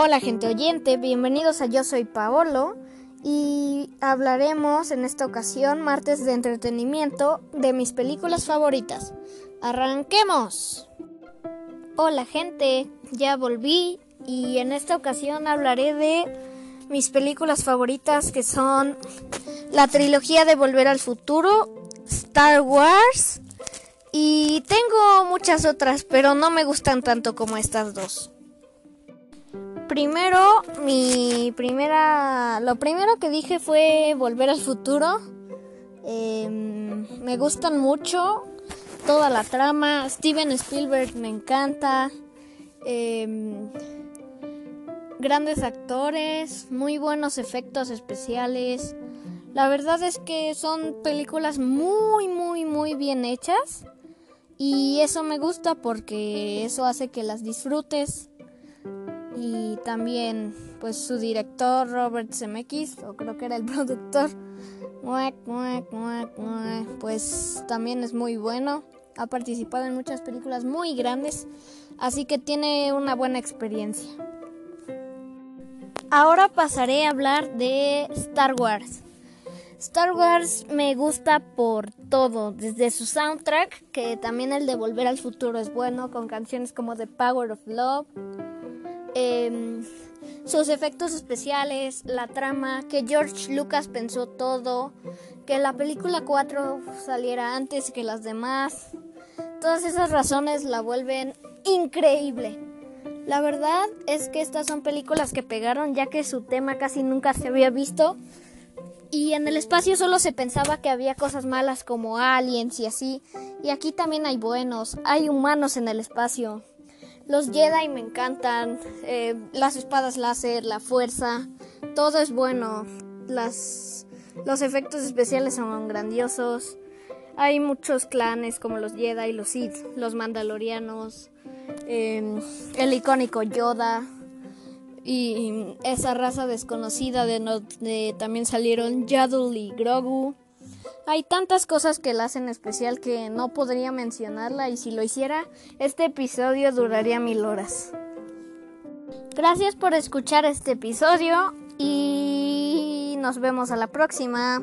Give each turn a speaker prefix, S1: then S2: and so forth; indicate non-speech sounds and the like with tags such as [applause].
S1: Hola gente oyente, bienvenidos a Yo Soy Paolo y hablaremos en esta ocasión, martes de entretenimiento, de mis películas favoritas. ¡Arranquemos! Hola gente, ya volví y en esta ocasión hablaré de mis películas favoritas que son la trilogía de Volver al Futuro, Star Wars y tengo muchas otras, pero no me gustan tanto como estas dos. Primero, mi primera, lo primero que dije fue Volver al Futuro. Em, me gustan mucho toda la trama. Steven Spielberg me encanta. Em, grandes actores, muy buenos efectos especiales. La verdad es que son películas muy, muy, muy bien hechas. Y eso me gusta porque eso hace que las disfrutes. Y también, pues su director Robert Zemeckis, o creo que era el [laughs] productor, pues también es muy bueno. Ha participado en muchas películas muy grandes, así que tiene una buena experiencia. Ahora pasaré a hablar de Star Wars. Star Wars me gusta por todo, desde su soundtrack, que también el de Volver al Futuro es bueno, con canciones como The Power of Love, em, sus efectos especiales, la trama, que George Lucas pensó todo, que la película 4 saliera antes que las demás. Todas esas razones la vuelven increíble. La verdad es que estas son películas que pegaron ya que su tema casi nunca se había visto y en el espacio solo se pensaba que había cosas malas como aliens y así. Y aquí también hay buenos, hay humanos en el espacio. Los Jedi me encantan, eh, las espadas láser, la fuerza, todo es bueno. Las, los efectos especiales son grandiosos. Hay muchos clanes como los Jedi, los Sith, los Mandalorianos, eh, el icónico Yoda y esa raza desconocida de, de también salieron Yaddle y Grogu. Hay tantas cosas que la hacen especial que no podría mencionarla y si lo hiciera, este episodio duraría mil horas. Gracias por escuchar este episodio y nos vemos a la próxima.